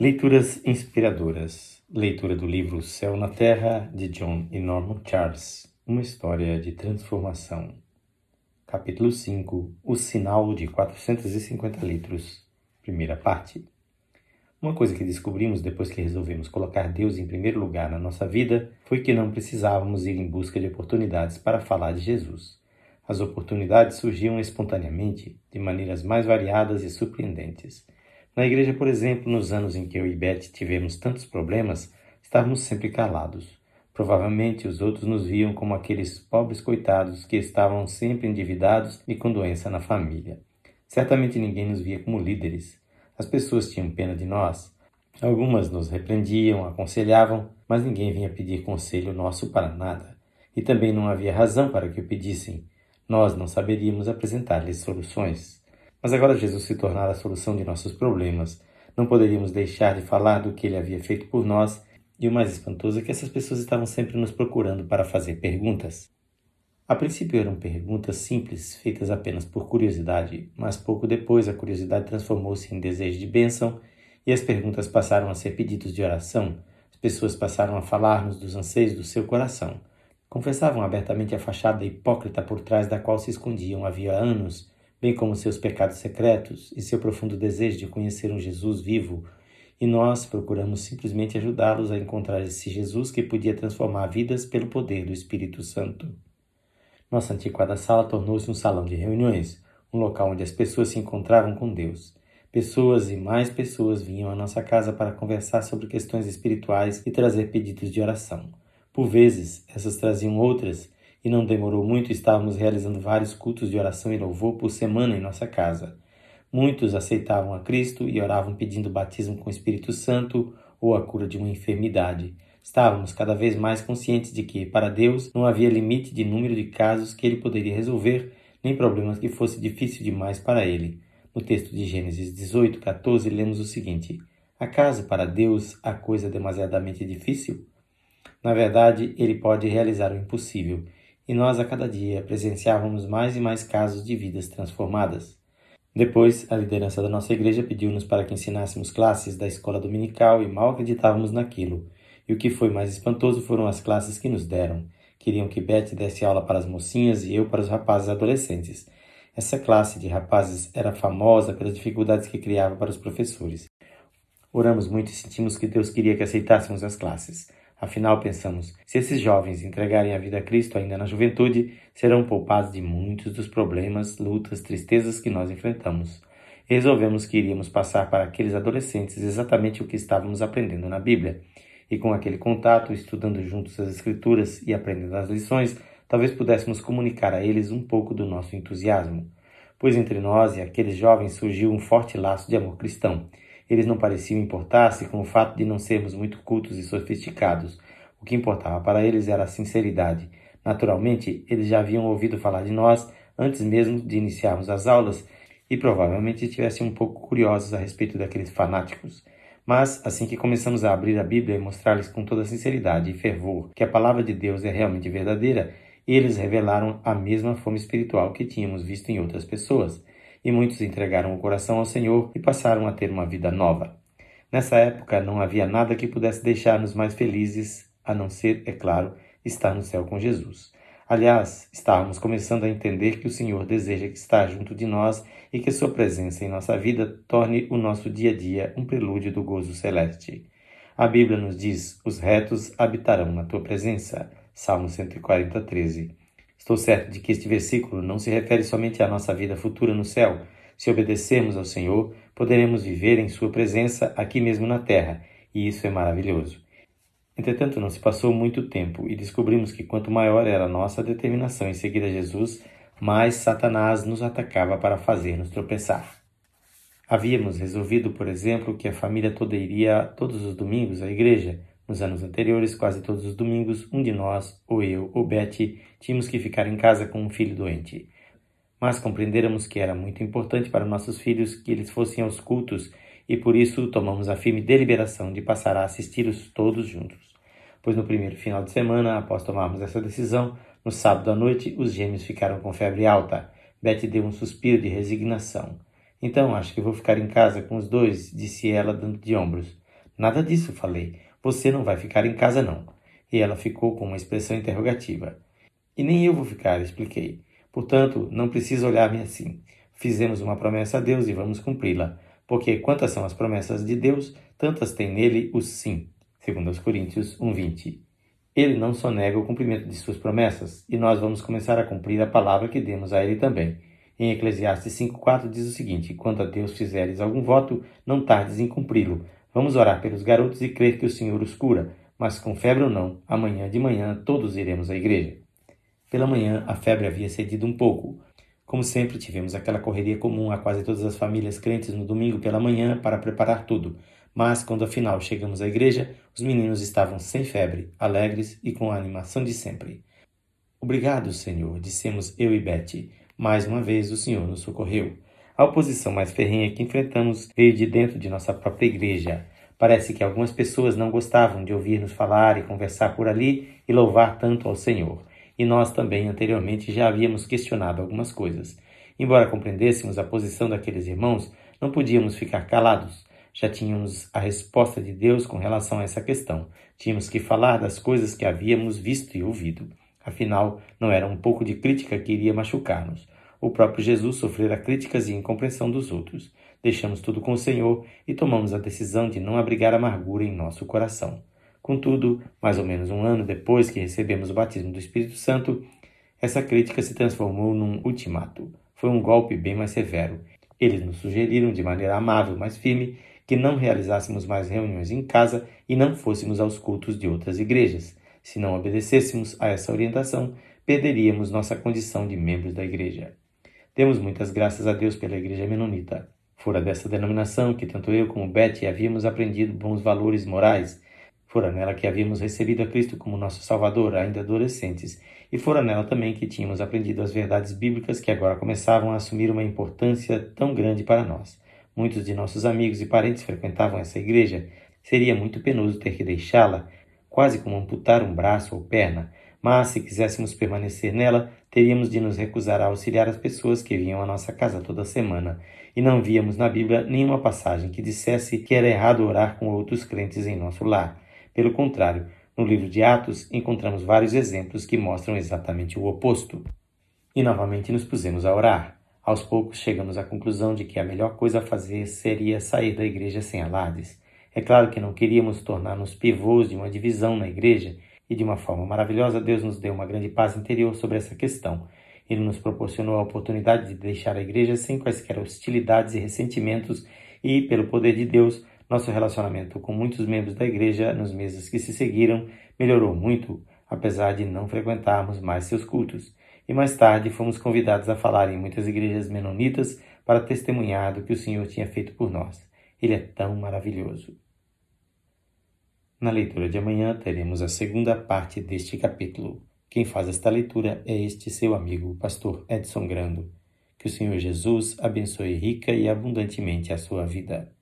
Leituras inspiradoras. Leitura do livro Céu na Terra, de John e Norman Charles. Uma história de transformação. Capítulo 5 O sinal de 450 litros. Primeira parte. Uma coisa que descobrimos depois que resolvemos colocar Deus em primeiro lugar na nossa vida foi que não precisávamos ir em busca de oportunidades para falar de Jesus. As oportunidades surgiam espontaneamente, de maneiras mais variadas e surpreendentes. Na igreja, por exemplo, nos anos em que eu e Beth tivemos tantos problemas, estávamos sempre calados. Provavelmente os outros nos viam como aqueles pobres coitados que estavam sempre endividados e com doença na família. Certamente ninguém nos via como líderes. As pessoas tinham pena de nós. Algumas nos repreendiam, aconselhavam, mas ninguém vinha pedir conselho nosso para nada. E também não havia razão para que o pedissem. Nós não saberíamos apresentar-lhes soluções. Mas agora Jesus se tornara a solução de nossos problemas. Não poderíamos deixar de falar do que ele havia feito por nós, e o mais espantoso é que essas pessoas estavam sempre nos procurando para fazer perguntas. A princípio eram perguntas simples, feitas apenas por curiosidade, mas pouco depois a curiosidade transformou-se em desejo de bênção e as perguntas passaram a ser pedidos de oração. As pessoas passaram a falar-nos dos anseios do seu coração. Confessavam abertamente a fachada hipócrita por trás da qual se escondiam havia anos, bem como seus pecados secretos e seu profundo desejo de conhecer um Jesus vivo. E nós procuramos simplesmente ajudá-los a encontrar esse Jesus que podia transformar vidas pelo poder do Espírito Santo. Nossa antiquada sala tornou-se um salão de reuniões, um local onde as pessoas se encontravam com Deus. Pessoas e mais pessoas vinham à nossa casa para conversar sobre questões espirituais e trazer pedidos de oração. Por vezes, essas traziam outras, e não demorou muito estávamos realizando vários cultos de oração e louvor por semana em nossa casa. Muitos aceitavam a Cristo e oravam pedindo batismo com o Espírito Santo ou a cura de uma enfermidade. Estávamos cada vez mais conscientes de que, para Deus, não havia limite de número de casos que ele poderia resolver, nem problemas que fosse difícil demais para ele. No texto de Gênesis 18, 14, lemos o seguinte: Acaso para Deus a coisa demasiadamente difícil? Na verdade, ele pode realizar o impossível, e nós a cada dia presenciávamos mais e mais casos de vidas transformadas. Depois, a liderança da nossa igreja pediu-nos para que ensinássemos classes da escola dominical e mal acreditávamos naquilo. E o que foi mais espantoso foram as classes que nos deram. Queriam que Beth desse aula para as mocinhas e eu para os rapazes adolescentes. Essa classe de rapazes era famosa pelas dificuldades que criava para os professores. Oramos muito e sentimos que Deus queria que aceitássemos as classes. Afinal, pensamos, se esses jovens entregarem a vida a Cristo ainda na juventude, serão poupados de muitos dos problemas, lutas, tristezas que nós enfrentamos. Resolvemos que iríamos passar para aqueles adolescentes exatamente o que estávamos aprendendo na Bíblia e com aquele contato, estudando juntos as Escrituras e aprendendo as lições, talvez pudéssemos comunicar a eles um pouco do nosso entusiasmo. Pois entre nós e aqueles jovens surgiu um forte laço de amor cristão. Eles não pareciam importar-se com o fato de não sermos muito cultos e sofisticados. O que importava para eles era a sinceridade. Naturalmente, eles já haviam ouvido falar de nós antes mesmo de iniciarmos as aulas e provavelmente estivessem um pouco curiosos a respeito daqueles fanáticos. Mas, assim que começamos a abrir a Bíblia e mostrar-lhes com toda sinceridade e fervor que a palavra de Deus é realmente verdadeira, eles revelaram a mesma fome espiritual que tínhamos visto em outras pessoas, e muitos entregaram o coração ao Senhor e passaram a ter uma vida nova. Nessa época não havia nada que pudesse deixar-nos mais felizes, a não ser, é claro, estar no céu com Jesus. Aliás, estávamos começando a entender que o Senhor deseja que está junto de nós e que Sua presença em nossa vida torne o nosso dia a dia um prelúdio do gozo celeste. A Bíblia nos diz: os retos habitarão na tua presença. Salmo 140, 13. Estou certo de que este versículo não se refere somente à nossa vida futura no céu. Se obedecermos ao Senhor, poderemos viver em Sua presença aqui mesmo na terra, e isso é maravilhoso. Entretanto, não se passou muito tempo e descobrimos que quanto maior era a nossa determinação em seguir a Jesus, mais Satanás nos atacava para fazer-nos tropeçar. Havíamos resolvido, por exemplo, que a família toda iria todos os domingos à igreja. Nos anos anteriores, quase todos os domingos, um de nós, ou eu ou Betty, tínhamos que ficar em casa com um filho doente. Mas compreenderamos que era muito importante para nossos filhos que eles fossem aos cultos e por isso tomamos a firme deliberação de passar a assisti-los todos juntos. Pois no primeiro final de semana, após tomarmos essa decisão, no sábado à noite, os gêmeos ficaram com febre alta. Betty deu um suspiro de resignação. Então, acho que vou ficar em casa com os dois, disse ela, dando de ombros. Nada disso, falei. Você não vai ficar em casa, não. E ela ficou com uma expressão interrogativa. E nem eu vou ficar, expliquei. Portanto, não precisa olhar-me assim. Fizemos uma promessa a Deus e vamos cumpri-la. Porque quantas são as promessas de Deus, tantas tem nele o sim. Segundo aos Coríntios 1:20. Ele não só nega o cumprimento de suas promessas, e nós vamos começar a cumprir a palavra que demos a ele também. Em Eclesiastes 5,4 diz o seguinte: Quanto a Deus fizeres algum voto, não tardes em cumpri-lo. Vamos orar pelos garotos e crer que o Senhor os cura, mas com febre ou não, amanhã de manhã todos iremos à igreja. Pela manhã a febre havia cedido um pouco. Como sempre, tivemos aquela correria comum a quase todas as famílias crentes no domingo pela manhã para preparar tudo. Mas quando afinal chegamos à igreja, os meninos estavam sem febre, alegres e com a animação de sempre. Obrigado, Senhor, dissemos eu e Betty. Mais uma vez o Senhor nos socorreu. A oposição mais ferrenha que enfrentamos veio de dentro de nossa própria igreja. Parece que algumas pessoas não gostavam de ouvir-nos falar e conversar por ali e louvar tanto ao Senhor. E nós também anteriormente já havíamos questionado algumas coisas. Embora compreendêssemos a posição daqueles irmãos, não podíamos ficar calados. Já tínhamos a resposta de Deus com relação a essa questão. Tínhamos que falar das coisas que havíamos visto e ouvido. Afinal, não era um pouco de crítica que iria machucar-nos. O próprio Jesus sofrera críticas e incompreensão dos outros. Deixamos tudo com o Senhor e tomamos a decisão de não abrigar amargura em nosso coração. Contudo, mais ou menos um ano depois que recebemos o batismo do Espírito Santo, essa crítica se transformou num ultimato. Foi um golpe bem mais severo. Eles nos sugeriram de maneira amável, mas firme, que não realizássemos mais reuniões em casa e não fôssemos aos cultos de outras igrejas. Se não obedecêssemos a essa orientação, perderíamos nossa condição de membros da igreja. Demos muitas graças a Deus pela igreja menonita. Fora dessa denominação que tanto eu como Betty havíamos aprendido bons valores morais. Fora nela que havíamos recebido a Cristo como nosso Salvador, ainda adolescentes. E fora nela também que tínhamos aprendido as verdades bíblicas que agora começavam a assumir uma importância tão grande para nós. Muitos de nossos amigos e parentes frequentavam essa igreja. Seria muito penoso ter que deixá-la quase como amputar um braço ou perna, mas se quiséssemos permanecer nela, teríamos de nos recusar a auxiliar as pessoas que vinham à nossa casa toda semana, e não víamos na Bíblia nenhuma passagem que dissesse que era errado orar com outros crentes em nosso lar. Pelo contrário, no livro de Atos encontramos vários exemplos que mostram exatamente o oposto. E novamente nos pusemos a orar. Aos poucos chegamos à conclusão de que a melhor coisa a fazer seria sair da igreja sem alardes. É claro que não queríamos tornar-nos pivôs de uma divisão na igreja, e de uma forma maravilhosa Deus nos deu uma grande paz interior sobre essa questão. Ele nos proporcionou a oportunidade de deixar a igreja sem quaisquer hostilidades e ressentimentos, e, pelo poder de Deus, nosso relacionamento com muitos membros da igreja nos meses que se seguiram melhorou muito, apesar de não frequentarmos mais seus cultos. E mais tarde fomos convidados a falar em muitas igrejas menonitas para testemunhar do que o Senhor tinha feito por nós. Ele é tão maravilhoso. Na leitura de amanhã teremos a segunda parte deste capítulo. Quem faz esta leitura é este seu amigo, pastor Edson Grando. Que o Senhor Jesus abençoe rica e abundantemente a sua vida.